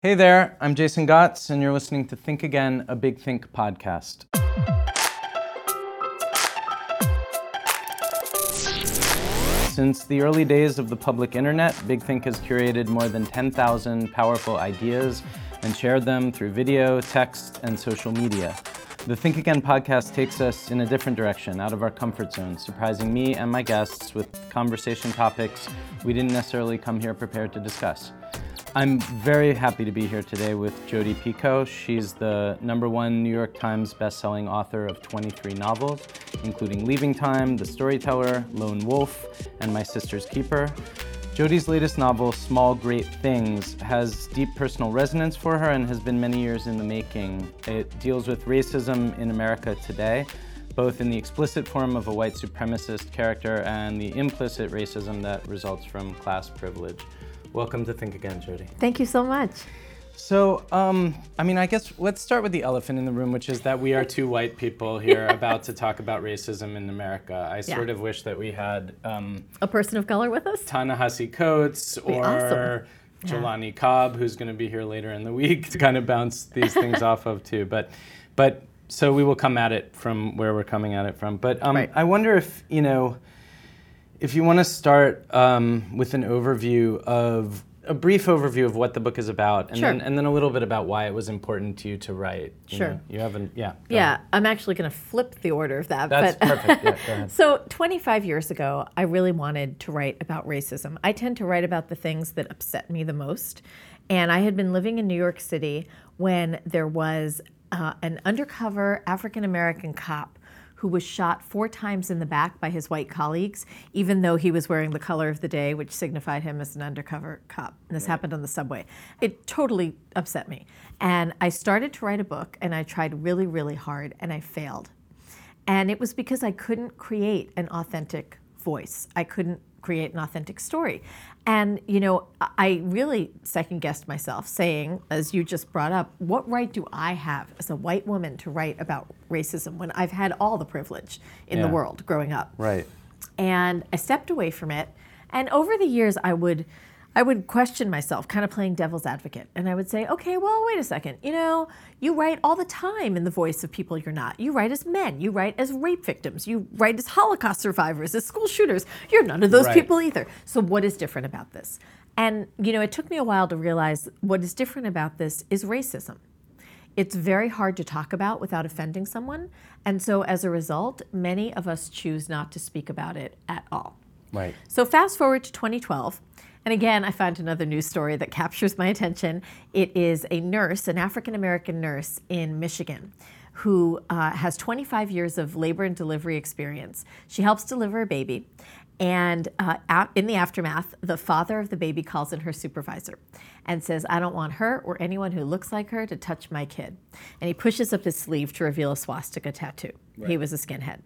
Hey there, I'm Jason Gots, and you're listening to Think Again, a Big Think podcast. Since the early days of the public internet, Big Think has curated more than 10,000 powerful ideas and shared them through video, text, and social media. The Think Again podcast takes us in a different direction, out of our comfort zone, surprising me and my guests with conversation topics we didn't necessarily come here prepared to discuss. I'm very happy to be here today with Jodi Picoult. She's the number one New York Times bestselling author of 23 novels, including Leaving Time, The Storyteller, Lone Wolf, and My Sister's Keeper. Jodi's latest novel, Small Great Things, has deep personal resonance for her and has been many years in the making. It deals with racism in America today, both in the explicit form of a white supremacist character and the implicit racism that results from class privilege. Welcome to Think Again, Jodi. Thank you so much. So, um, I mean, I guess let's start with the elephant in the room, which is that we are two white people here about to talk about racism in America. I Yeah. sort of wish that we had um, A person of color with us? Ta-Nehisi Coates or awesome. Yeah. Jelani Cobb, who's going to be here later in the week to kind of bounce these things off of too. But, but so we will come at it from where we're coming at it from. But um, Right. I wonder if you know if you want to start um, with an overview of a brief overview of what the book is about, and Sure. then and then a little bit about why it was important to you to write. you Sure. know. you haven't, yeah. Yeah, ahead. I'm actually going to flip the order of that. That's but perfect. Yeah, go ahead. so, 25 years ago, I really wanted to write about racism. I tend to write about the things that upset me the most. And I had been living in New York City when there was uh, an undercover African American cop who was shot four times in the back by his white colleagues, even though he was wearing the color of the day, which signified him as an undercover cop. And this happened on the subway. It totally upset me. And I started to write a book, and I tried really, really hard, and I failed. And it was because I couldn't create an authentic voice. I couldn't create an authentic story. And, you know, I- really second guessed myself, saying, as you just brought up, what right do I have as a white woman to write about racism when I've had all the privilege in the world growing up? Right. and I stepped away from it. And over the years, I would, I would question myself, kind of playing devil's advocate, and I would say, okay, well, wait a second. You know, you write all the time in the voice of people you're not. You write as men. You write as rape victims. You write as Holocaust survivors, as school shooters. You're none of those Right. people either. So what is different about this? And you know, it took me a while to realize what is different about this is racism it's very hard to talk about without offending someone. And so as a result, many of us choose not to speak about it at all. Right. So fast forward to 2012. And again, I found another news story that captures my attention. It is a nurse, an African American nurse in Michigan, who uh, has 25 years of labor and delivery experience. She helps deliver a baby. And uh, out in the aftermath, the father of the baby calls in her supervisor and says, I don't want her or anyone who looks like her to touch my kid. And he pushes up his sleeve to reveal a swastika tattoo. He was a skinhead.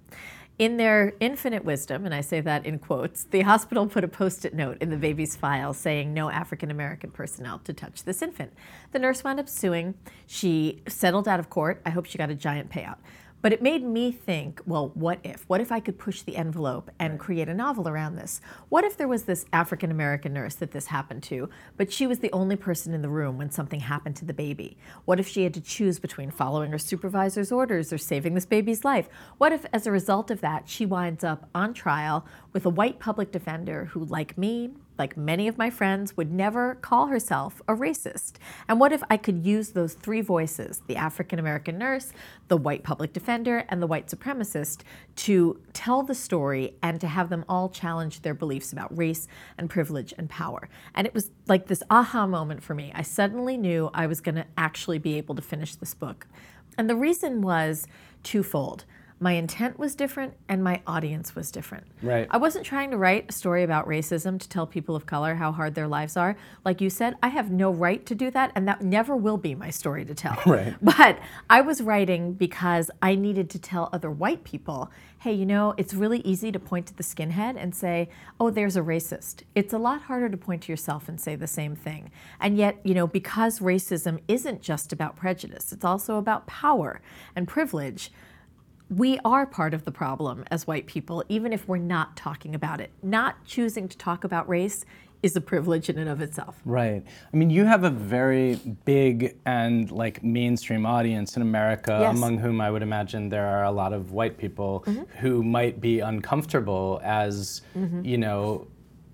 In their infinite wisdom, and I say that in quotes, the hospital put a post it note in the baby's file saying no African American personnel to touch this infant. The nurse wound up suing. She settled out of court. I hope she got a giant payout. But it made me think, well, what if? What if I could push the envelope and create a novel around this? What if there was this African American nurse that this happened to, but she was the only person in the room when something happened to the baby? What if she had to choose between following her supervisor's orders or saving this baby's life? What if, as a result of that, she winds up on trial with a white public defender who, like me, like many of my friends, would never call herself a racist? And what if I could use those three voices, the African American nurse, the white public defender, and the white supremacist, to tell the story and to have them all challenge their beliefs about race and privilege and power? And it was like this aha moment for me. I suddenly knew I was going to actually be able to finish this book. And the reason was twofold my intent was different and my audience was different. Right. I wasn't trying to write a story about racism to tell people of color how hard their lives are. Like you said, I have no right to do that, and that never will be my story to tell. Right. But I was writing because I needed to tell other white people hey, you know, it's really easy to point to the skinhead and say, oh, there's a racist. It's a lot harder to point to yourself and say the same thing. And yet, you know, because racism isn't just about prejudice, it's also about power and privilege we are part of the problem as white people, even if we're not talking about it. Not choosing to talk about race is a privilege in and of itself. Right. I mean, you have a very big and like mainstream audience in America, Yes. among whom I would imagine there are a lot of white people Mm-hmm. who might be uncomfortable as, you know,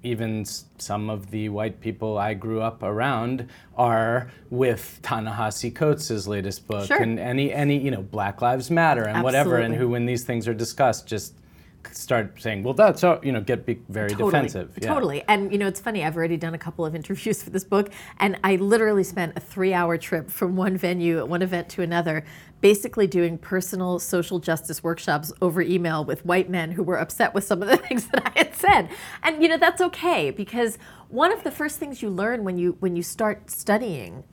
even some of the white people I grew up around are with Ta-Nehisi Coates' latest book Sure. and any any you know Black Lives Matter and whatever, and who when these things are discussed just start saying, well, that's so you know get be very Totally. defensive. Yeah. Totally. And you know, it's funny, I've already done a couple of interviews for this book, and I literally spent a three hour trip from one venue, one event to another, basically doing personal social justice workshops over email with white men who were upset with some of the things that I had said. And you know, that's okay because one of the first things you learn when you when you start studying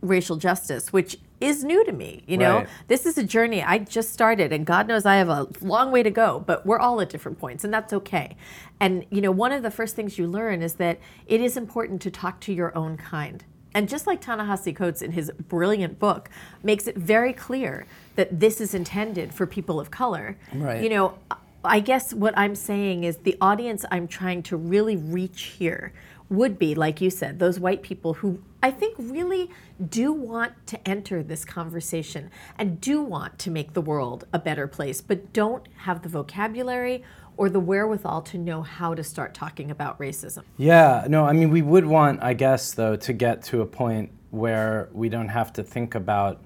racial justice, which is new to me. You know, Right. this is a journey I just started, and God knows I have a long way to go, but we're all at different points, and that's okay. And, you know, one of the first things you learn is that it is important to talk to your own kind. And just like Ta-Nehisi Coates in his brilliant book makes it very clear that this is intended for people of color. Right. You know, I guess what I'm saying is the audience I'm trying to really reach here would be, like you said, those white people who I think really do want to enter this conversation and do want to make the world a better place, but don't have the vocabulary or the wherewithal to know how to start talking about racism. Yeah, no, I mean, we would want, I guess, though, to get to a point where we don't have to think about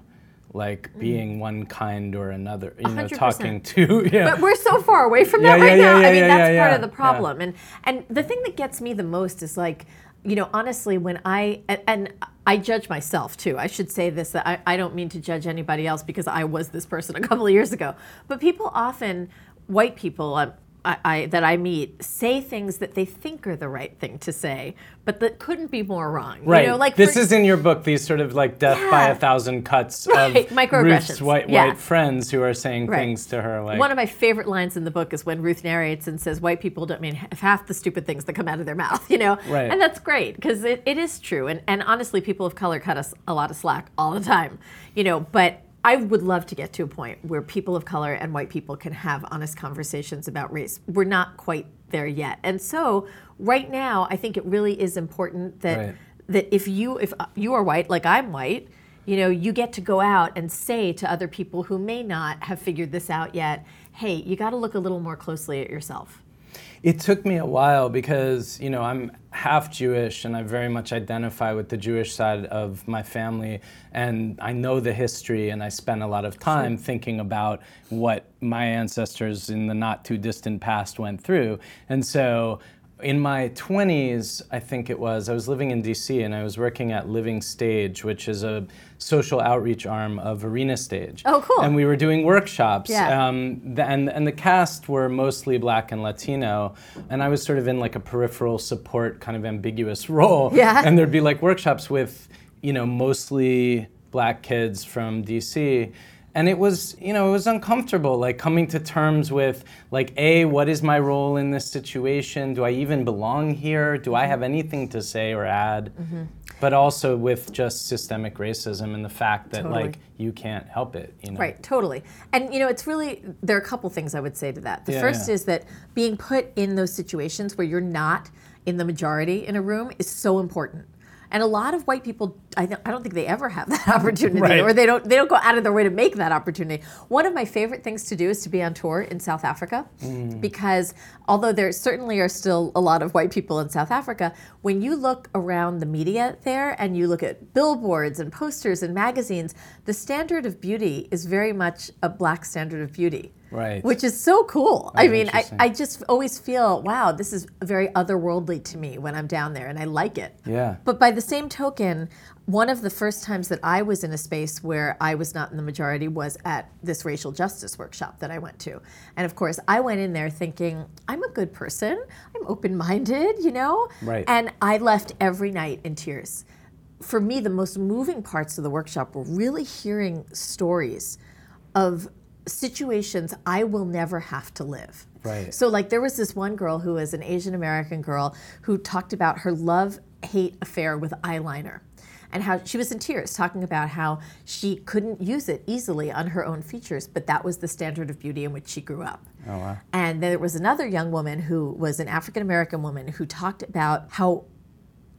like being one kind or another, you know, Mm. hundred talking to, yeah. But we're so far away from Yeah, that right yeah, yeah, now. yeah, I mean, yeah, that's yeah, part yeah, of the problem. And and the thing that gets me the most is like, you know, honestly, when I and, and I judge myself too. I should say this that I, I don't mean to judge anybody else because I was this person a couple of years ago. But people often, white people, um, I, I, that I meet say things that they think are the right thing to say, but that couldn't be more wrong. Right. You know, like this for- is in your book. These sort of like death by a thousand cuts Right, of. Ruth's white Yeah. white friends who are saying Right. things to her like. One of my favorite lines in the book is when Ruth narrates and says, "White people don't mean half the stupid things that come out of their mouth," you know, Right. and that's great because it, it is true. And and honestly, people of color cut us a lot of slack all the time, you know. But I would love to get to a point where people of color and white people can have honest conversations about race. We're not quite there yet, and so right now, I think it really is important that Right. that if you if you are white like I'm white, you know, you get to go out and say to other people who may not have figured this out yet, hey, you got to look a little more closely at yourself. It took me a while because, you know, I'm half Jewish and I very much identify with the Jewish side of my family. And I know the history and I spent a lot of time thinking about what my ancestors in the not too distant past went through. And so in my 20s, I think it was, I was living in DC and I was working at Living Stage, which is a social outreach arm of Arena Stage. Oh, cool. And we were doing workshops. Yeah. Um, the, and, and the cast were mostly black and Latino. And I was sort of in like a peripheral support kind of ambiguous role. Yeah. And there'd be like workshops with, you know, mostly black kids from DC. And it was, you know, it was uncomfortable, like coming to terms with, like, A, what is my role in this situation? Do I even belong here? Do I have anything to say or add? Mm-hmm. But also with just systemic racism and the fact that, Totally. like, you can't help it, you know? Right, totally. And you know, it's really there are a couple things I would say to that. The Yeah, first yeah. is that being put in those situations where you're not in the majority in a room is so important. And a lot of white people, I, th- I don't think they ever have that opportunity, Right. or they don't they don't go out of their way to make that opportunity. One of my favorite things to do is to be on tour in South Africa, mm. because although there certainly are still a lot of white people in South Africa, when you look around the media there and you look at billboards and posters and magazines, the standard of beauty is very much a black standard of beauty. Right. Which is so cool. Oh, I Oh, mean, I. I just always feel, wow, this is very otherworldly to me when I'm down there, and I like it. Yeah. But by the same token, one of the first times that I was in a space where I was not in the majority was at this racial justice workshop that I went to. And of course, I went in there thinking, I'm a good person, I'm open minded, you know? Right. And I left every night in tears. For me, the most moving parts of the workshop were really hearing stories of situations I will never have to live. Right. So, like, there was this one girl who was an Asian American girl who talked about her love hate affair with eyeliner and how she was in tears talking about how she couldn't use it easily on her own features, but that was the standard of beauty in which she grew up. Oh, wow. And there was another young woman who was an African American woman who talked about how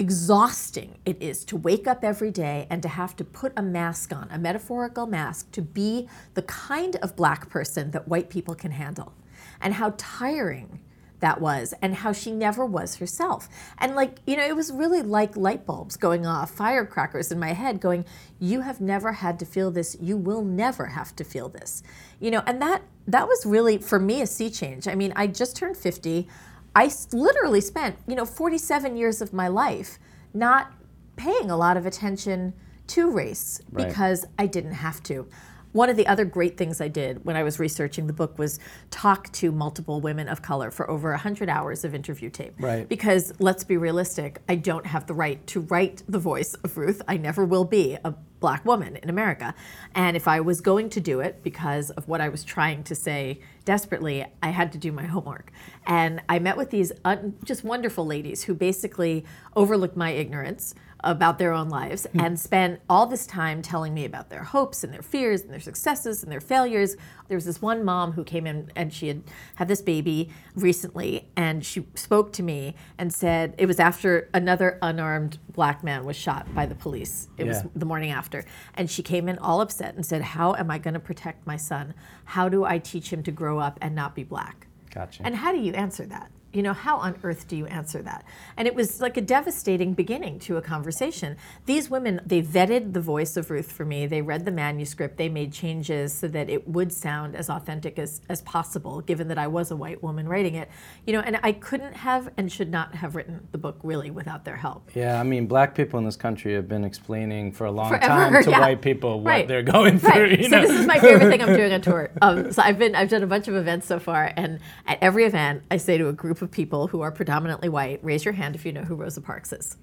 exhausting it is to wake up every day and to have to put a mask on, a metaphorical mask, to be the kind of black person that white people can handle. And how tiring that was, and how she never was herself. And like, you know, it was really like light bulbs going off, firecrackers in my head going, You have never had to feel this, you will never have to feel this. You know, and that that was really for me a sea change. I mean, I just turned 50. I literally spent, you know, 47 years of my life not paying a lot of attention to race Right. because I didn't have to. One of the other great things I did when I was researching the book was talk to multiple women of color for over 100 hours of interview tape. Right. Because let's be realistic, I don't have the right to write the voice of Ruth. I never will be a black woman in America. And if I was going to do it because of what I was trying to say desperately, I had to do my homework. And I met with these un- just wonderful ladies who basically overlooked my ignorance about their own lives hmm. and spent all this time telling me about their hopes and their fears and their successes and their failures. There was this one mom who came in and she had had this baby recently and she spoke to me and said it was after another unarmed black man was shot by the police. It was the morning after. And she came in all upset and said, How am I going to protect my son? How do I teach him to grow up and not be black? Gotcha. And how do you answer that? You know, how on earth do you answer that? And it was like a devastating beginning to a conversation. These women, they vetted the voice of Ruth for me. They read the manuscript. They made changes so that it would sound as authentic as, as possible, given that I was a white woman writing it. You know, and I couldn't have and should not have written the book really without their help. Yeah, I mean, black people in this country have been explaining for a long Forever, time to yeah. white people what Right. they're going through. Right. You so know? this is my favorite thing I'm doing on tour. Um, so I've been I've done a bunch of events so far, and at every event, I say to a group of people who are predominantly white, "Raise your hand if you know who Rosa Parks is."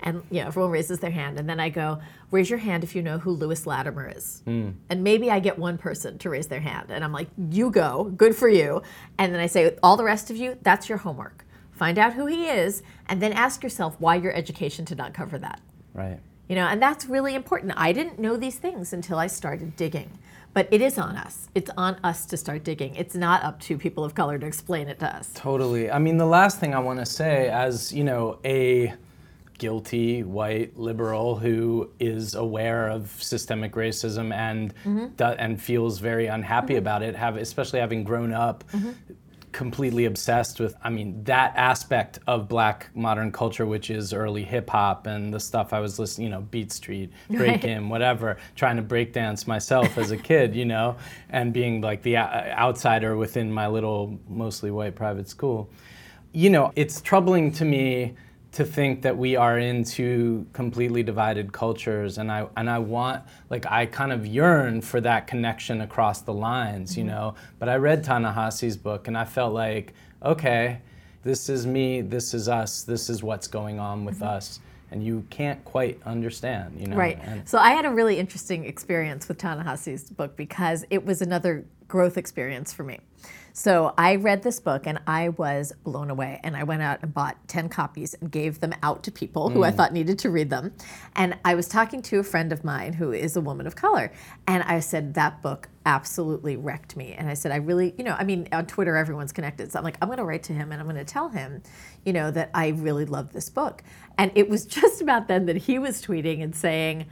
And you know, everyone raises their hand, and then I go, "Raise your hand if you know who Lewis Latimer is." Hmm. And maybe I get one person to raise their hand, and I'm like, "You go, good for you." And then I say, "All the rest of you, that's your homework. Find out who he is, and then ask yourself why your education did not cover that." right. You know, and that's really important. I didn't know these things until I started digging. But it is on us. It's on us to start digging. It's not up to people of color to explain it to us. Totally. I mean, the last thing I want to say, as you know, a guilty white liberal who is aware of systemic racism and mm-hmm. do, and feels very unhappy mm-hmm. about it, have especially having grown up mm-hmm. Completely obsessed with I mean that aspect of black modern culture which is early hip hop and the stuff I was listening, you know, Beat Street, Breakin', whatever, trying to break dance myself as a kid, you know, and being like the outsider within my little mostly white private school. You know, it's troubling to me to think that we are into completely divided cultures and I and I want like I kind of yearn for that connection across the lines, you mm-hmm. know. But I read Ta-Nehisi's book and I felt like, okay, this is me, this is us, this is what's going on with mm-hmm. us. And you can't quite understand, you know. Right. And- So I had a really interesting experience with Ta-Nehisi's book because it was another growth experience for me. So I read this book and I was blown away. And I went out and bought 10 copies and gave them out to people who I mm. thought needed to read them. And I was talking to a friend of mine who is a woman of color. And I said, that book absolutely wrecked me. And I said, I really, you know, I mean, on Twitter, everyone's connected. So I'm like, I'm going to write to him and I'm going to tell him, you know, that I really love this book. And it was just about then that he was tweeting and saying,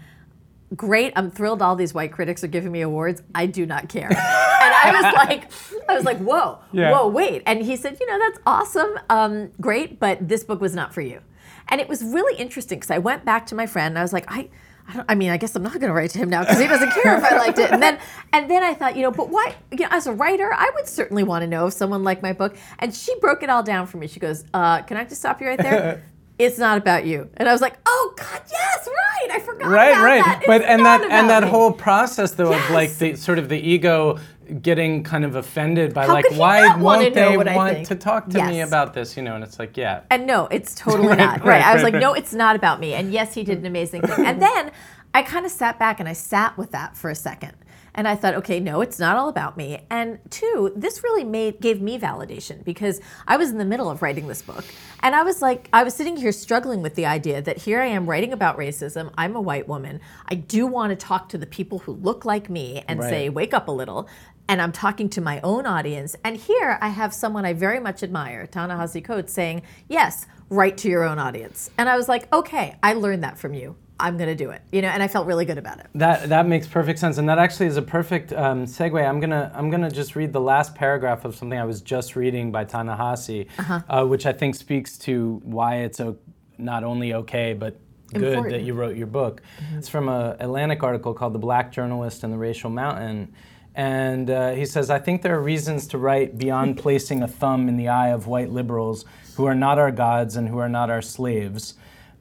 great i'm thrilled all these white critics are giving me awards i do not care and i was like i was like whoa Yeah. whoa wait and he said you know that's awesome um, great but this book was not for you and it was really interesting because i went back to my friend and i was like i I, don't, I mean, I guess I'm not going to write to him now because he doesn't care if I liked it. And then, and then I thought, you know, but why? You know, as a writer, I would certainly want to know if someone liked my book. And she broke it all down for me. She goes, uh, "Can I just stop you right there? it's not about you." And I was like, "Oh God, yes, right. I forgot right right that. but It's and that and that me." whole process though of like the sort of the ego getting kind of offended by How like why won't they want to talk to me about this you know and it's like yeah And no, it's totally Right, not. Right. right, I was right, like, no, it's not about me. And yes, he did an amazing thing. And then I kind of sat back and I sat with that for a second. And I thought, okay, no, it's not all about me. And two, this really made gave me validation because I was in the middle of writing this book. And I was like, I was sitting here struggling with the idea that here I am writing about racism. I'm a white woman. I do want to talk to the people who look like me and Right. say, wake up a little. And I'm talking to my own audience. And here I have someone I very much admire, Ta-Nehisi Coates, saying, yes, write to your own audience. And I was like, okay, I learned that from you. I'm going to do it. You know, and I felt really good about it. That that makes perfect sense, and that actually is a perfect um, segue. I'm gonna I'm gonna just read the last paragraph of something I was just reading by Ta-Nehisi, Uh-huh. uh, which I think speaks to why it's o- not only okay but good that Important. Mm-hmm. you wrote your book. It's from a Atlantic article called "The Black Journalist and the Racial Mountain." And uh, he says, I think there are reasons to write beyond placing a thumb in the eye of white liberals who are not our gods and who are not our slaves.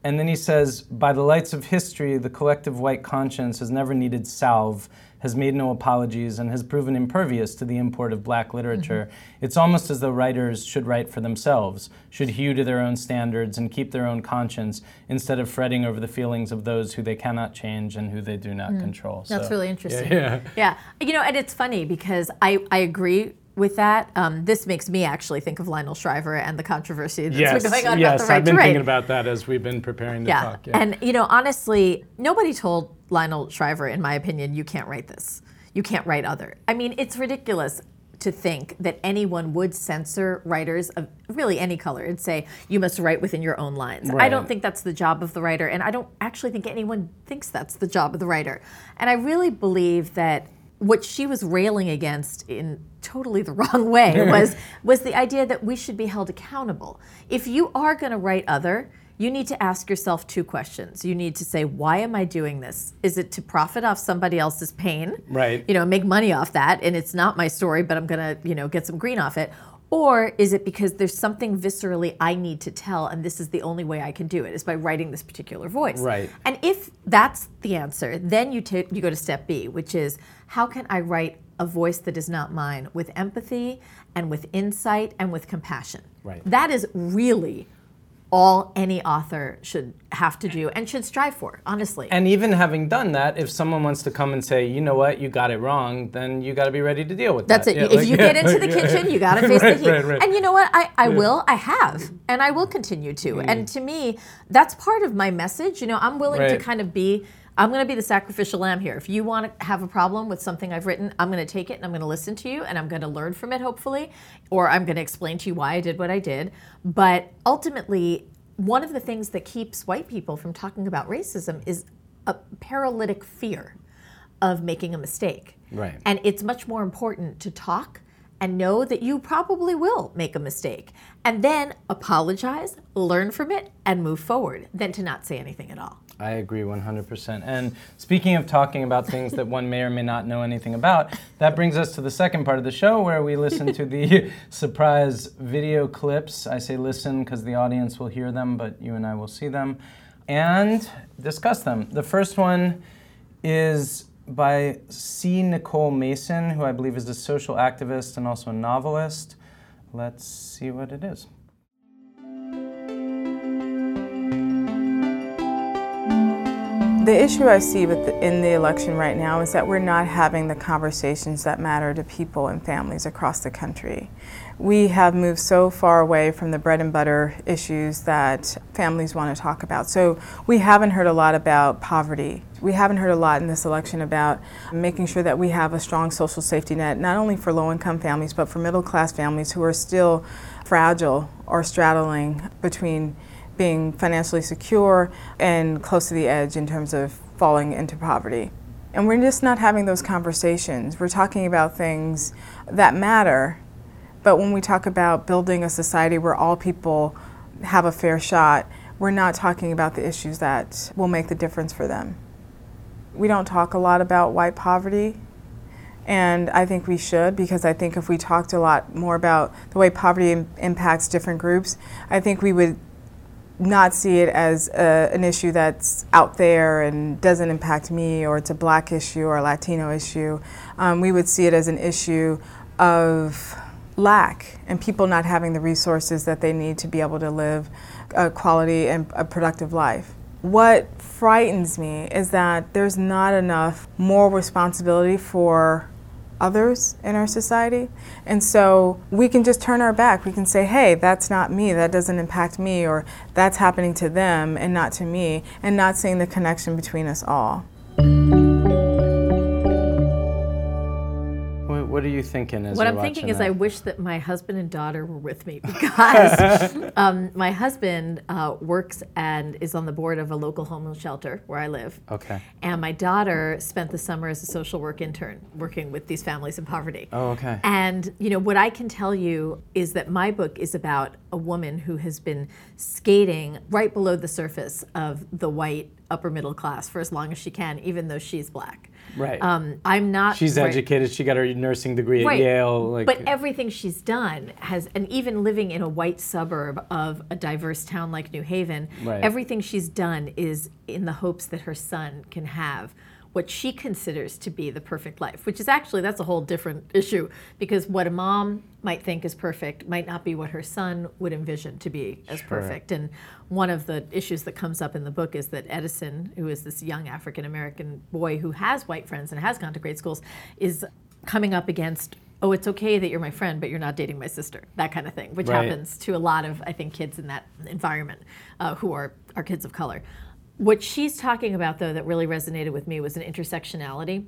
And then he says, By the lights of history, the collective white conscience has never needed salve, has made no apologies, and has proven impervious to the import of black literature. Mm-hmm. It's almost as though writers should write for themselves, should hew to their own standards and keep their own conscience, instead of fretting over the feelings of those who they cannot change and who they do not mm. control. That's So, really interesting. Yeah. Yeah. You know, and it's funny because I, I agree with that. Um, this makes me actually think of Lionel Shriver and the controversy that's Yes, been going on yes, about the right I've been to thinking about that as we've been preparing to yeah. talk. Yeah. And you know, honestly, nobody told Lionel Shriver, in my opinion, you can't write this. You can't write other. I mean, it's ridiculous to think that anyone would censor writers of really any color and say you must write within your own lines. I don't think that's the job of the writer, and I don't actually think anyone thinks that's the job of the writer. And I really believe that what she was railing against in totally the wrong way was was the idea that we should be held accountable. If you are going to write other, you need to ask yourself two questions. You need to say, why am I doing this? Is it to profit off somebody else's pain? Right. You know, make money off that and it's not my story, but I'm going to, you know, get some green off it. Or is it because there's something viscerally I need to tell and this is the only way I can do it is by writing this particular voice. Right. And if that's the answer, then you ta- you go to step B, which is how can I write a voice that is not mine with empathy and with insight and with compassion. Right. That is really all any author should have to do and should strive for, honestly. And even having done that, if someone wants to come and say, you know what, you got it wrong, then you got to be ready to deal with That's that. That's it. Yeah, if like- you yeah, get into the yeah. kitchen, you got to face Right, the heat. right, right. And you know what? I, I will, I have, and I will continue to. Mm. And to me, that's part of my message. You know, I'm willing to kind of be, I'm going to be the sacrificial lamb here. If you want to have a problem with something I've written, I'm going to take it and I'm going to listen to you and I'm going to learn from it, hopefully, or I'm going to explain to you why I did what I did. But ultimately, one of the things that keeps white people from talking about racism is a paralytic fear of making a mistake. Right. And it's much more important to talk and know that you probably will make a mistake and then apologize, learn from it, and move forward than to not say anything at all. I agree 100%. And speaking of talking about things that one may or may not know anything about, that brings us to the second part of the show where we listen to the surprise video clips. I say listen because the audience will hear them, but you and I will see them and discuss them. The first one is by C. Nicole Mason, who I believe is a social activist and also a novelist. Let's see what it is. The issue I see the, in the election right now is that we're not having the conversations that matter to people and families across the country. We have moved so far away from the bread and butter issues that families want to talk about. So we haven't heard a lot about poverty. We haven't heard a lot in this election about making sure that we have a strong social safety net, not only for low income families, but for middle class families who are still fragile or straddling between being financially secure and close to the edge in terms of falling into poverty. And we're just not having those conversations. We're talking about things that matter, but when we talk about building a society where all people have a fair shot, we're not talking about the issues that will make the difference for them. We don't talk a lot about white poverty, and I think we should because I think if we talked a lot more about the way poverty Im- impacts different groups, I think we would not see it as a, an issue that's out there and doesn't impact me, or it's a black issue or a Latino issue. Um, we would see it as an issue of lack and people not having the resources that they need to be able to live a quality and a productive life. What frightens me is that there's not enough moral responsibility for others in our society. And so we can just turn our back. We can say, hey, that's not me, that doesn't impact me, or that's happening to them and not to me, and not seeing the connection between us all. What are you thinking as What I'm thinking is that? I wish that my husband and daughter were with me because um, my husband uh, works and is on the board of a local homeless shelter where I live. Okay. And my daughter spent the summer as a social work intern working with these families in poverty. Oh, okay. And you know what I can tell you is that my book is about a woman who has been skating right below the surface of the white upper middle class for as long as she can, even though she's black. Right. Um, I'm not. She's right- educated. She got her nursing degree at Right. Yale. Like, but everything she's done has, and even living in a white suburb of a diverse town like New Haven, Right. everything she's done is in the hopes that her son can have what she considers to be the perfect life, which is actually that's a whole different issue because what a mom might think is perfect might not be what her son would envision to be as Sure. perfect. And one of the issues that comes up in the book is that Edison, who is this young African American boy who has white friends and has gone to great schools, is coming up against oh it's okay that you're my friend but you're not dating my sister that kind of thing which Right. happens to a lot of i think kids in that environment uh, who are are kids of color what she's talking about though that really resonated with me was an intersectionality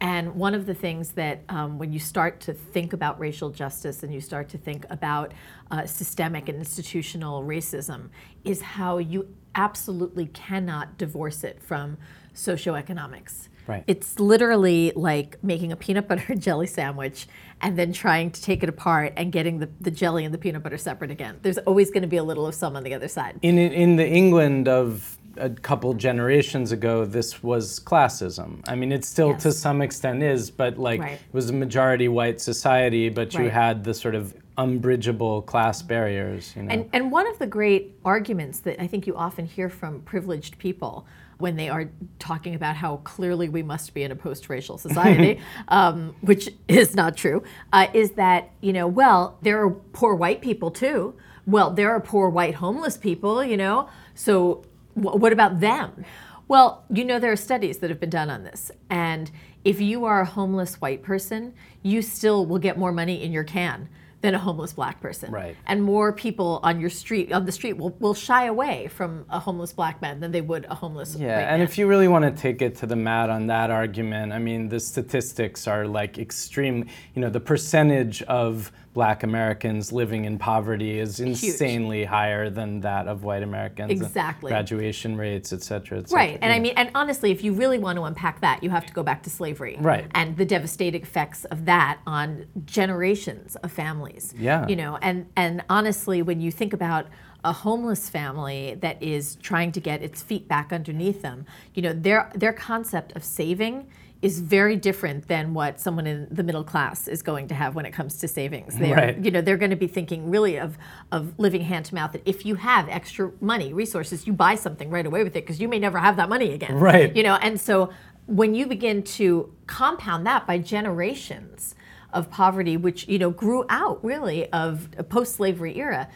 and one of the things that um, when you start to think about racial justice and you start to think about uh, systemic and institutional racism is how you absolutely cannot divorce it from socioeconomics Right. it's literally like making a peanut butter and jelly sandwich and then trying to take it apart and getting the, the jelly and the peanut butter separate again. There's always going to be a little of some on the other side. in in the England of a couple generations ago, this was classism. I mean, it still to some extent is, but like Right. it was a majority white society, but you Right. had the sort of unbridgeable class barriers. You know. And, and one of the great arguments that I think you often hear from privileged people when they are talking about how clearly we must be in a post-racial society, um, which is not true, uh, is that you know, well, there are poor white people too. Well, there are poor white homeless people, you know. So what about them? Well, you know, there are studies that have been done on this, and if you are a homeless white person, you still will get more money in your can than a homeless black person Right. and more people on your street on the street will, will shy away from a homeless black man than they would a homeless Yeah, and man. if you really want to take it to the mat on that argument, I mean, the statistics are like extreme. You know, the percentage of black Americans living in poverty is insanely higher than that of white Americans. Exactly. Graduation rates, et cetera, et cetera. Right, and I mean, and honestly, if you really want to unpack that, you have to go back to slavery, Right. And the devastating effects of that on generations of families. Yeah. you know, and and honestly, when you think about a homeless family that is trying to get its feet back underneath them, you know, their their concept of saving is very different than what someone in the middle class is going to have when it comes to savings. They're, Right. you know, they're going to be thinking really of of living hand to mouth. That if you have extra money, resources, you buy something right away with it because you may never have that money again. Right. You know, and so when you begin to compound that by generations of poverty, which you know grew out really of a post-slavery era,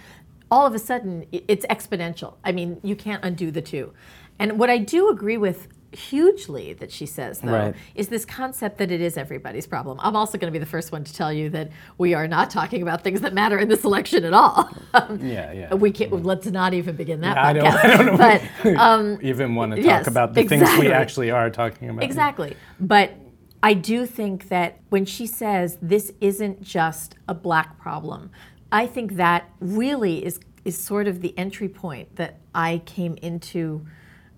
all of a sudden it's exponential. I mean, you can't undo the two. And what I do agree with hugely that she says, though, Right. is this concept that it is everybody's problem. I'm also going to be the first one to tell you that we are not talking about things that matter in this election at all. Um, Yeah, yeah. we can't. Let's not even begin that. I don't. I don't know But um, even want to talk yes, about the things we actually are talking about. Exactly. But I do think that when she says this isn't just a black problem, I think that really is is sort of the entry point that I came into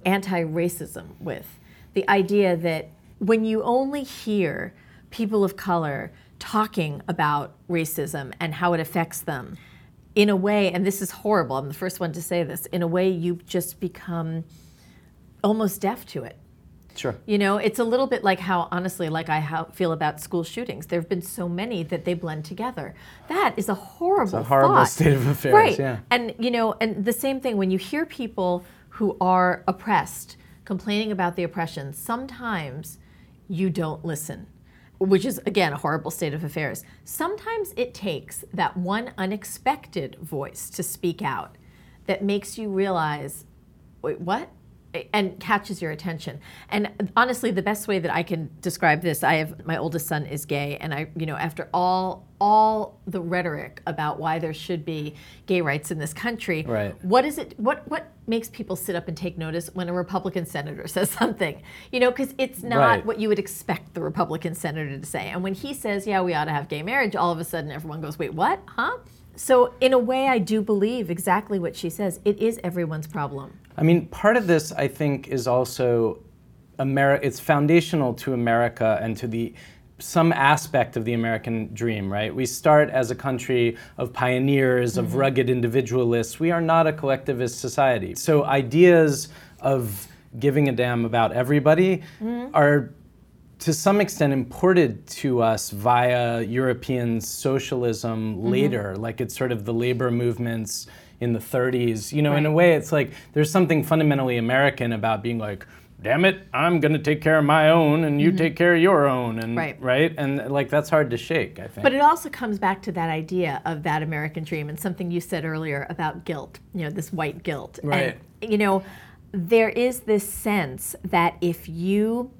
anti-racism with. The idea that when you only hear people of color talking about racism and how it affects them in a way, and this is horrible, I'm the first one to say this, in a way you just become almost deaf to it. Sure. You know, it's a little bit like how, honestly, like I how, feel about school shootings. There have been so many that they blend together. That is a horrible, a horrible thought. state of affairs, right? yeah. And you know, and the same thing when you hear people who are oppressed complaining about the oppression. Sometimes you don't listen, which is again a horrible state of affairs. Sometimes it takes that one unexpected voice to speak out that makes you realize, wait, what? And catches your attention. And honestly, the best way that I can describe this, I have my oldest son is gay, and I, you know, after all all the rhetoric about why there should be gay rights in this country, Right. what is it? What what makes people sit up and take notice when a Republican senator says something? You know, because it's not Right. what you would expect the Republican senator to say. And when he says, "Yeah, we ought to have gay marriage," all of a sudden everyone goes, "Wait, what? Huh?" So in a way, I do believe exactly what she says. It is everyone's problem. I mean, part of this, I think, is also America. It's foundational to America and to the some aspect of the American dream, right? We start as a country of pioneers, of mm-hmm. rugged individualists. We are not a collectivist society. So ideas of giving a damn about everybody mm-hmm. are to some extent imported to us via European socialism mm-hmm. later, like it's sort of the labor movements in the 30s. You know, in a way, it's like there's something fundamentally American about being like, damn it, I'm gonna take care of my own and you mm-hmm. take care of your own, and Right. and like that's hard to shake. I think. But it also comes back to that idea of that American dream and something you said earlier about guilt, you know, this white guilt. Right. And, you know, there is this sense that if you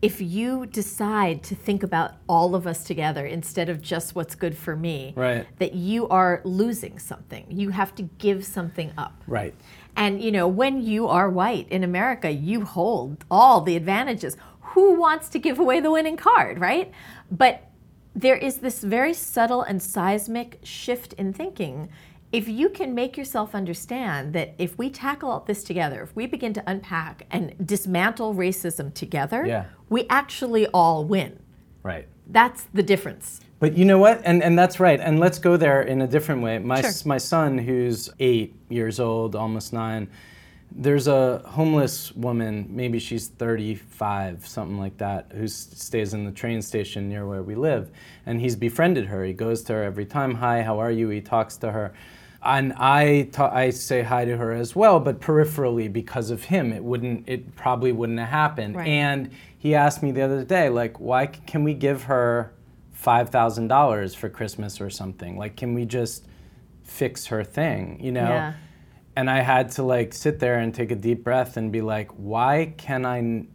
if you decide to think about all of us together instead of just what's good for me, Right. that you are losing something. You have to give something up. right. And you know, when you are white in America, you hold all the advantages. Who wants to give away the winning card, right? But there is this very subtle and seismic shift in thinking. If you can make yourself understand that if we tackle all this together, if we begin to unpack and dismantle racism together, Yeah. We actually all win. Right. That's the difference. But you know what? And and that's right. And let's go there in a different way. My Sure. my son, who's eight years old, almost nine, there's a homeless woman. Maybe she's 35, something like that, who stays in the train station near where we live. And he's befriended her. He goes to her every time. Hi, how are you? He talks to her. And I ta- I say hi to her as well, but peripherally because of him, it wouldn't. It probably wouldn't have happened. Right. And he asked me the other day, like, why c- can we give her five thousand dollars for Christmas or something? Like, can we just fix her thing? You know? Yeah. And I had to like sit there and take a deep breath and be like, why can I? n-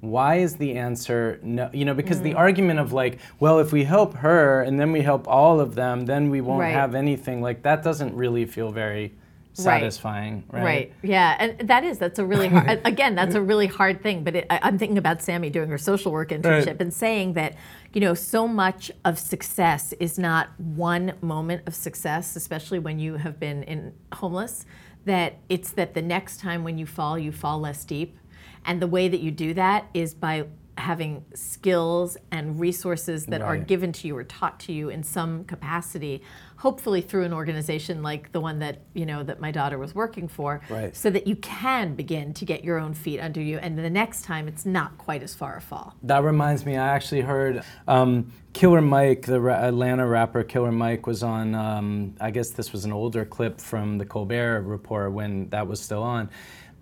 Why is the answer no? You know, because Mm. the argument of like, well, if we help her and then we help all of them, then we won't Right. have anything. Like that doesn't really feel very satisfying, right? Right. Yeah, and that is that's a really hard. again, that's a really hard thing. But it, I, I'm thinking about Sammy doing her social work internship Right. and saying that, you know, so much of success is not one moment of success, especially when you have been in homeless. That it's that the next time when you fall, you fall less deep, and the way that you do that is by having skills and resources that are given to you or taught to you in some capacity hopefully through an organization like the one that you know that my daughter was working for Right. so that you can begin to get your own feet under you and the next time it's not quite as far a fall That reminds me, I actually heard um, Killer Mike, the ra- Atlanta rapper Killer Mike, was on, um, I guess this was an older clip from the Colbert Report when that was still on.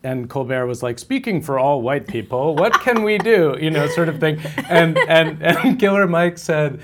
And Colbert was like, speaking for all white people, what can we do? You know, sort of thing. And, and, and Killer Mike said,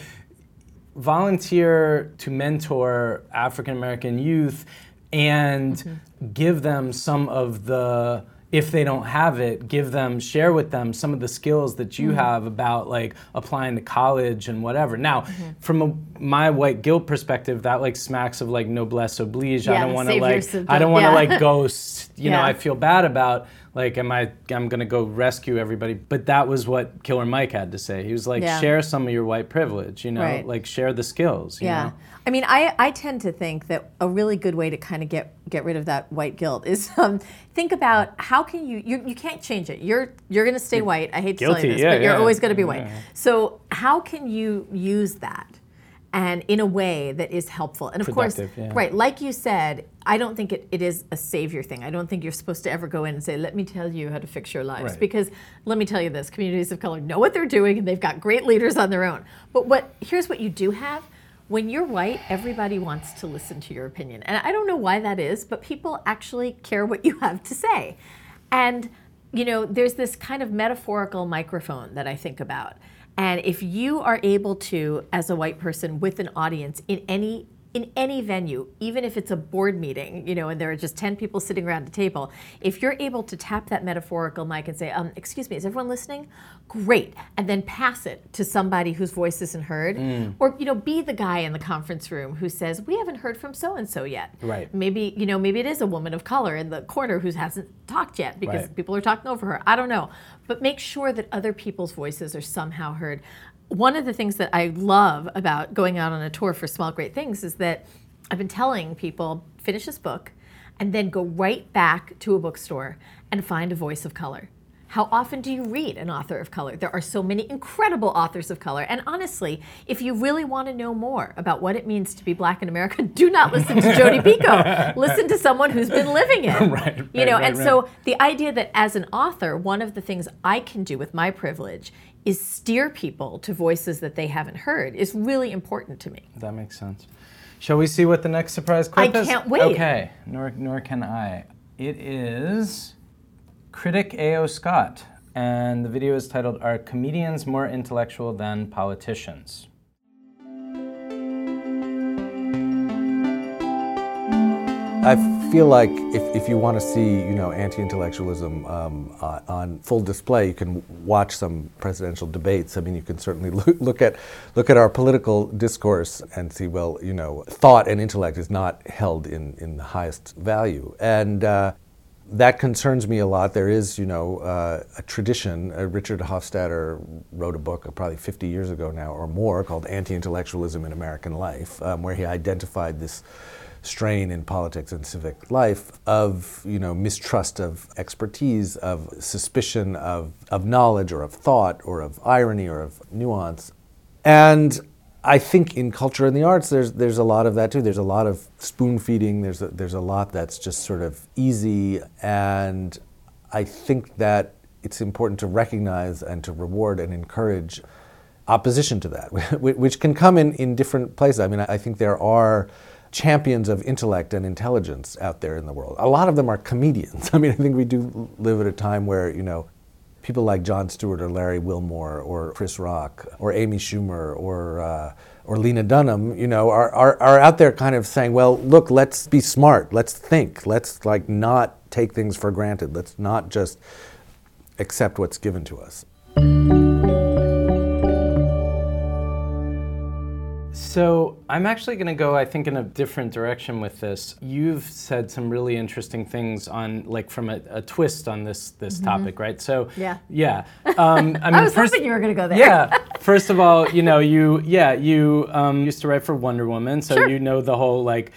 volunteer to mentor African American youth and mm-hmm. give them some of the if they don't have it, give them, share with them some of the skills that you mm-hmm. have about like applying to college and whatever. Now, mm-hmm. from a, my white guilt perspective, that like smacks of like noblesse oblige. Yeah, I don't want to like, I don't want to yeah. like ghost. You yeah. know, I feel bad about like, am I? I'm gonna go rescue everybody. But that was what Killer Mike had to say. He was like, share some of your white privilege. You know, right. like share the skills. yeah. Know? I mean, I, I tend to think that a really good way to kind of get get rid of that white guilt is um, think about how can you, you you can't change it. You're you're going to stay white. I hate to tell you this, yeah, but you're always going to be white. So how can you use that? And in a way that is helpful. And of Productive, course, right, like you said, I don't think it, it is a savior thing. I don't think you're supposed to ever go in and say, let me tell you how to fix your lives. Right. Because let me tell you this communities of color know what they're doing and they've got great leaders on their own. But what here's what you do have when you're white, everybody wants to listen to your opinion. And I don't know why that is, but people actually care what you have to say. And, you know, there's this kind of metaphorical microphone that I think about. And if you are able to, as a white person with an audience in any in any venue, even if it's a board meeting, you know, and there are just 10 people sitting around a table, if you're able to tap that metaphorical mic and say, um, excuse me, is everyone listening? Great. And then pass it to somebody whose voice isn't heard. Mm. Or, you know, be the guy in the conference room who says, we haven't heard from so-and-so yet. Right. Maybe, you know, maybe it is a woman of color in the corner who hasn't talked yet because right. people are talking over her. I don't know. But make sure that other people's voices are somehow heard one of the things that I love about going out on a tour for Small Great Things is that I've been telling people finish this book and then go right back to a bookstore and find a voice of color. How often do you read an author of color? There are so many incredible authors of color. And honestly, if you really want to know more about what it means to be black in America, do not listen to Jodi Picoult. listen to someone who's been living it. right, you know, right, and right. so the idea that as an author, one of the things I can do with my privilege is steer people to voices that they haven't heard is really important to me. That makes sense. Shall we see what the next surprise clip I is? I can't wait. Okay, nor, nor can I. It is critic A.O. Scott, and the video is titled Are Comedians More Intellectual Than Politicians? I feel like if, if you want to see, you know, anti-intellectualism um, uh, on full display, you can watch some presidential debates. I mean, you can certainly look, look, at look at our political discourse and see, well, you know, thought and intellect is not held in, in the highest value. And uh, that concerns me a lot. There is, you know, uh, a tradition. Uh, Richard Hofstadter wrote a book uh, probably 50 years ago now or more called Anti-Intellectualism in American Life, um, where he identified this strain in politics and civic life of you know mistrust of expertise, of suspicion of, of knowledge or of thought or of irony or of nuance. And I think in culture and the arts, there's there's a lot of that too. There's a lot of spoon feeding. There's a, there's a lot that's just sort of easy, and I think that it's important to recognize and to reward and encourage opposition to that, which can come in in different places. I mean, I think there are champions of intellect and intelligence out there in the world. A lot of them are comedians. I mean, I think we do live at a time where, you know, people like Jon Stewart or Larry Wilmore or Chris Rock or Amy Schumer or, uh, or Lena Dunham, you know, are, are, are out there kind of saying, well, look, let's be smart, let's think, let's like not take things for granted, let's not just accept what's given to us. So I'm actually going to go, I think, in a different direction with this. You've said some really interesting things on, like, from a, a twist on this this mm-hmm. topic, right? So yeah, yeah. Um, I, mean, I was first, hoping you were going to go there. Yeah. First of all, you know, you yeah you um, used to write for Wonder Woman, so sure. you know the whole like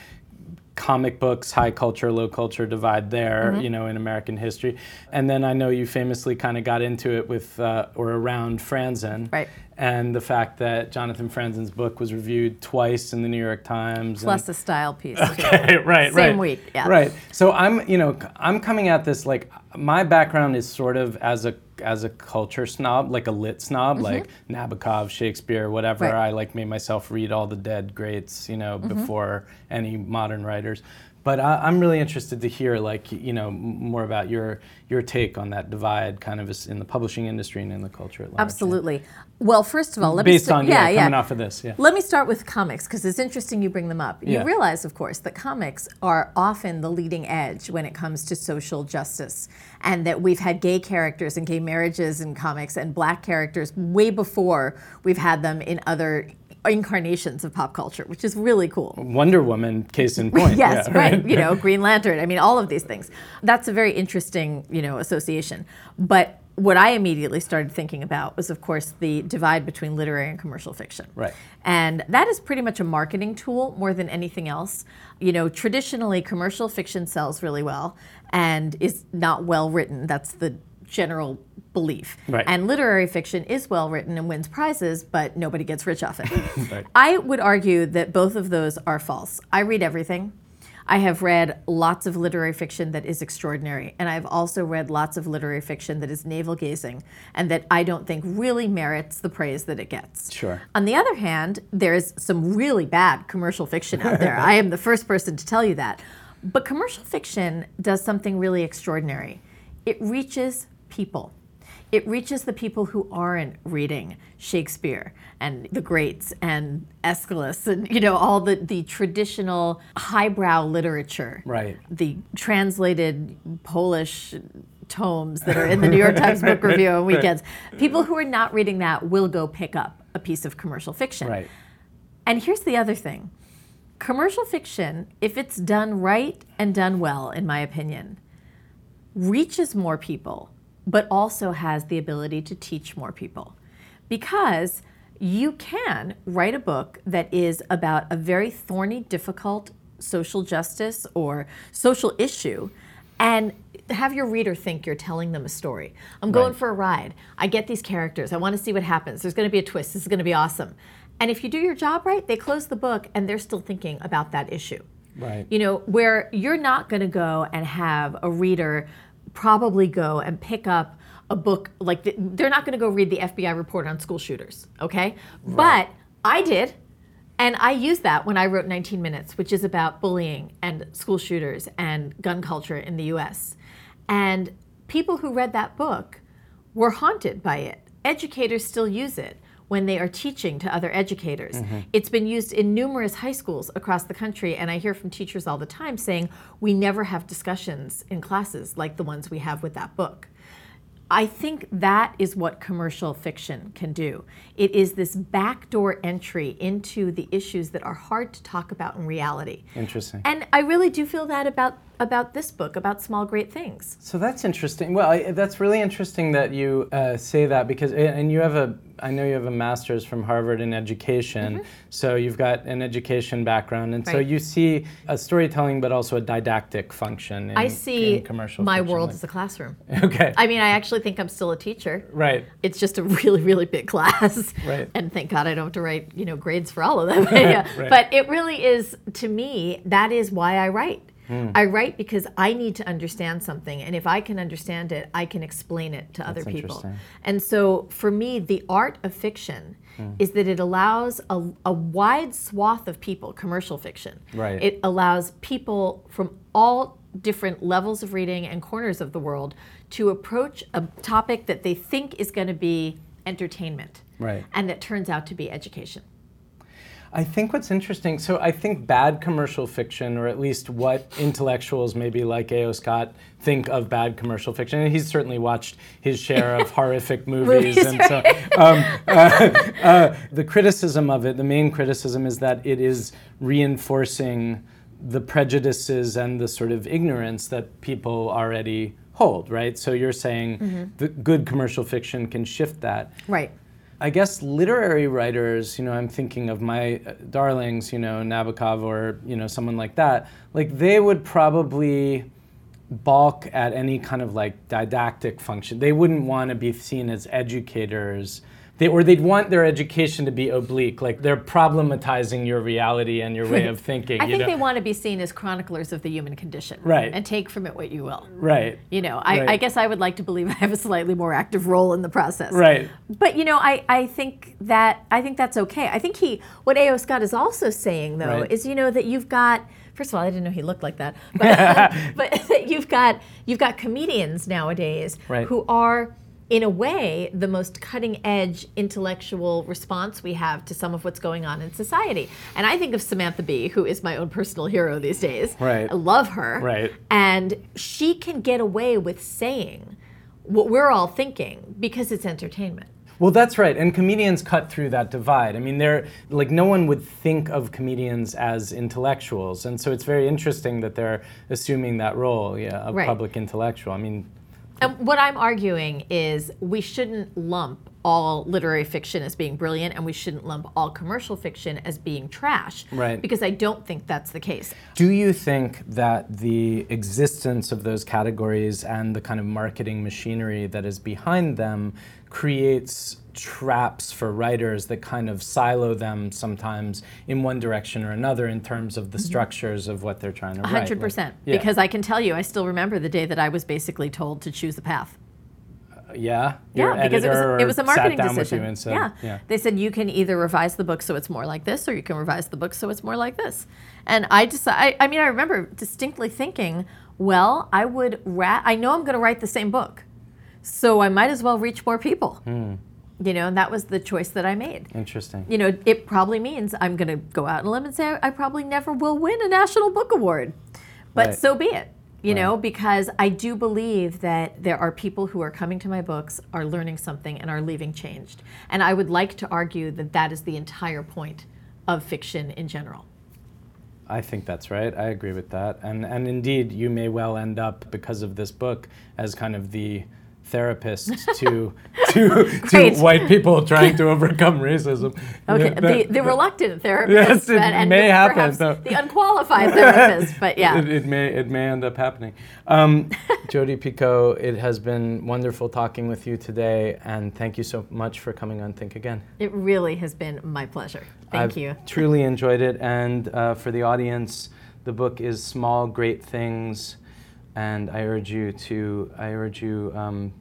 comic books high culture low culture divide there mm-hmm. you know in american history. And then i know you famously kind of got into it with uh, or around franzen. Right. And the fact that jonathan franzen's book was reviewed twice in the new york times plus a style piece okay right Same right. Same week yeah. Right. So i'm you know i'm coming at this like my background is sort of as a as a culture snob, like a lit snob, mm-hmm. like Nabokov, Shakespeare, whatever. Right. I like made myself read all the dead greats, you know, mm-hmm. before any modern writers. But I, I'm really interested to hear, like, you know, more about your your take on that divide, kind of in the publishing industry and in the culture at large. Absolutely. Well, first of all, let me Based sta- on yeah, coming off of this, yeah. Let me start with comics because it's interesting you bring them up. You Yeah. realize, of course, that comics are often the leading edge when it comes to social justice, and that we've had gay characters and gay marriages in comics and black characters way before we've had them in other incarnations of pop culture, which is really cool. Wonder Woman, case in point. yes, yeah, right. You know, Green Lantern. I mean, all of these things. That's a very interesting, you know, association. But what I immediately started thinking about was, of course, the divide between literary and commercial fiction. Right. And that is pretty much a marketing tool more than anything else. You know, traditionally, commercial fiction sells really well and is not well written. That's the general belief. Right. And literary fiction is well written and wins prizes, but nobody gets rich off it. Right. I would argue that both of those are false. I read everything. I have read lots of literary fiction that is extraordinary, and I've also read lots of literary fiction that is navel gazing and that I don't think really merits the praise that it gets. Sure. On the other hand, there's some really bad commercial fiction out there. I am the first person to tell you that. But commercial fiction does something really extraordinary. It reaches people. It reaches the people who aren't reading Shakespeare and the greats and Aeschylus and you know all the, the traditional highbrow literature. Right. The translated Polish tomes that are in the New York Times Book Review on weekends. People who are not reading that will go pick up a piece of commercial fiction. Right. And here's the other thing commercial fiction, if it's done right and done well, in my opinion, reaches more people, but also has the ability to teach more people. Because you can write a book that is about a very thorny, difficult social justice or social issue and have your reader think you're telling them a story. I'm going Right. for a ride. I get these characters. I want to see what happens. There's going to be a twist. This is going to be awesome. And if you do your job right, they close the book and they're still thinking about that issue. Right. You know, where you're not going to go and have a reader probably go and pick up a book like the, they're not going to go read the FBI report on school shooters, okay? But I did. And I used that when I wrote 19 Minutes, which is about bullying and school shooters and gun culture in the US. And people who read that book were haunted by it. Educators still use it when they are teaching to other educators. Mm-hmm. It's been used in numerous high schools across the country, and I hear from teachers all the time saying, We never have discussions in classes like the ones we have with that book. I think that is what commercial fiction can do. It is this backdoor entry into the issues that are hard to talk about in reality. Interesting. And I really do feel that about about this book, about small great things. So that's interesting. Well, I, that's really interesting that you uh, say that because, and you have a, I know you have a master's from Harvard in education. So you've got an education background, and so Mm-hmm. You see a storytelling, but also a didactic function. In, I see commercial. my world like- as a classroom. Okay. I mean, I actually think I'm still a teacher. right. It's just a really, really big class. Right. And thank God I don't have to write, you know, grades for all of them. Yeah. Right. But it really is, to me, that is why I write. Hmm. I write because I need to understand something. And if I can understand it, I can explain it to other people. And so for me, the art of fiction Hmm. is that it allows a, a wide swath of people, commercial fiction. Right. It allows people from all different levels of reading and corners of the world to approach a topic that they think is going to be entertainment. Right. And that turns out to be education. I think what's interesting, so I think bad commercial fiction, or at least what intellectuals maybe like A.O. Scott think of bad commercial fiction, and he's certainly watched his share of horrific movies. Movies, and so um, uh, uh, the criticism of it, the main criticism is that it is reinforcing the prejudices and the sort of ignorance that people already hold, right? So you're saying the good commercial fiction can shift that. Right. I guess literary writers, you know, I'm thinking of my uh, darlings, you know, Nabokov or, you know, someone like that, like they would probably balk at any kind of like didactic function. They wouldn't want to be seen as educators. They, or they'd want their education to be oblique, like they're problematizing your reality and your way of thinking. I think know? they want to be seen as chroniclers of the human condition. Right. And take from it what you will. Right. You know, I, I guess I would like to believe I have a slightly more active role in the process. Right. But you know, I, I think that I think that's okay. I think he what A.O. Scott is also saying though Right. is you know that you've got First of all, I didn't know he looked like that. But, but you've got you've got comedians nowadays Right. who are in a way the most cutting edge intellectual response we have to some of what's going on in society. And I think of Samantha Bee, who is my own personal hero these days. Right. I love her. Right. And she can get away with saying what we're all thinking because it's entertainment. Well, that's right. And comedians cut through that divide. I mean, they're like no one would think of comedians as intellectuals, and so it's very interesting that they're assuming that role, yeah, of Right. public intellectual. I mean, And what I'm arguing is we shouldn't lump all literary fiction as being brilliant and we shouldn't lump all commercial fiction as being trash. Right. Because I don't think that's the case. do you think that the existence of those categories and the kind of marketing machinery that is behind them creates traps for writers that kind of silo them sometimes in one direction or another in terms of the structures of what they're trying to write? hundred Like- percent. Yeah. Because I can tell you, I still remember the day that I was basically told to choose a path. yeah, your yeah, because it was it was a marketing decision. said, yeah. yeah. they said you can either revise the book so it's more like this, or you can revise the book so it's more like this. And I just, I, I mean, I remember distinctly thinking, well, I would, ra- I know I'm going to write the same book, so I might as well reach more people. Hmm. You know, and that was the choice that I made. Interesting. You know, it probably means I'm going to go out on a limb and say I probably never will win a National Book Award. But Right. so be it. You know, because I do believe that there are people who are coming to my books, are learning something, and are leaving changed. And I would like to argue that that is the entire point of fiction in general. I think that's right. I agree with that. And and indeed, you may well end up because of this book as kind of the therapist to to, to white people trying to overcome racism. Okay, That- the, the reluctant therapist, Yes, it and, and may happen, though. the unqualified therapist, but yeah. It, it may it may end up happening. Um, Jodi Picoult, it has been wonderful talking with you today, and thank you so much for coming on Think Again. It really has been my pleasure. Thank I've you. truly enjoyed it. And uh, for the audience, the book is Small Great Things, and I urge you to. I urge you. Um,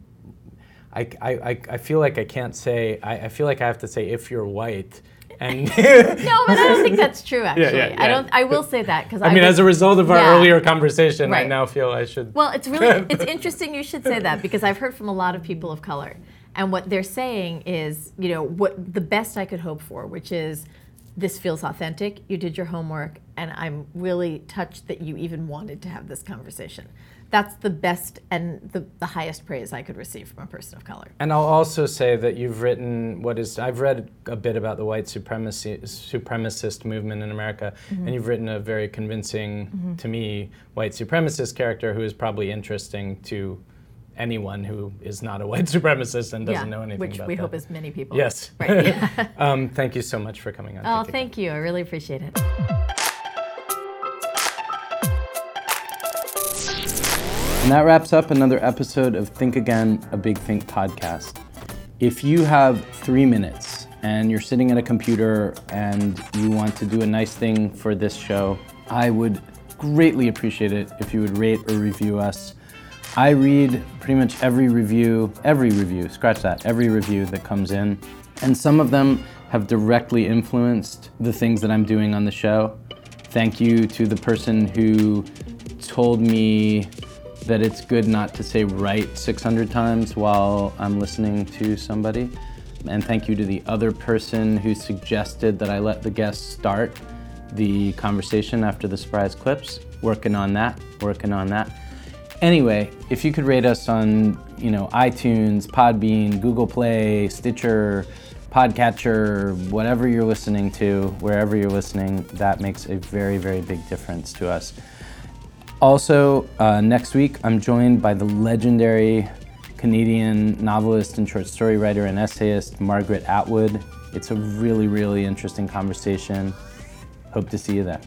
I, I, I, I feel like I can't say. I, I feel like I have to say if you're white. And No, but I don't think that's true. Actually, yeah, I yeah. don't. I will say that because I mean, as a result of our Yeah. earlier conversation, I now feel I should. Well, it's really it's interesting you should say that because I've heard from a lot of people of color, and what they're saying is, you know, what the best I could hope for, which is this feels authentic. You did your homework, and I'm really touched that you even wanted to have this conversation. That's the best and the, the highest praise I could receive from a person of color. And I'll also say that you've written what is I've read a bit about the white supremacy supremacist movement in America, Mm-hmm. and you've written a very convincing to me white supremacist character who is probably interesting to anyone who is not a white supremacist and doesn't know anything about it. which about we that. hope is many people. Yes. Right. um, thank you so much for coming on. oh, Think thank you. I really appreciate it. And that wraps up another episode of Think Again, a Big Think podcast. If you have three minutes and you're sitting at a computer and you want to do a nice thing for this show, I would greatly appreciate it if you would rate or review us. I read pretty much every review, every review, scratch that, every review that comes in. And some of them have directly influenced the things that I'm doing on the show. Thank you to the person who told me that it's good not to say right 600 times while I'm listening to somebody. And thank you to the other person who suggested that I let the guests start the conversation after the surprise clips. Working on that, working on that. Anyway, if you could rate us on, you know, iTunes, Podbean, Google Play, Stitcher, Podcatcher, whatever you're listening to, wherever you're listening, that makes a very, very big difference to us. Also, uh, next week, I'm joined by the legendary Canadian novelist and short story writer and essayist Margaret Atwood. It's a really, really interesting conversation. Hope to see you there.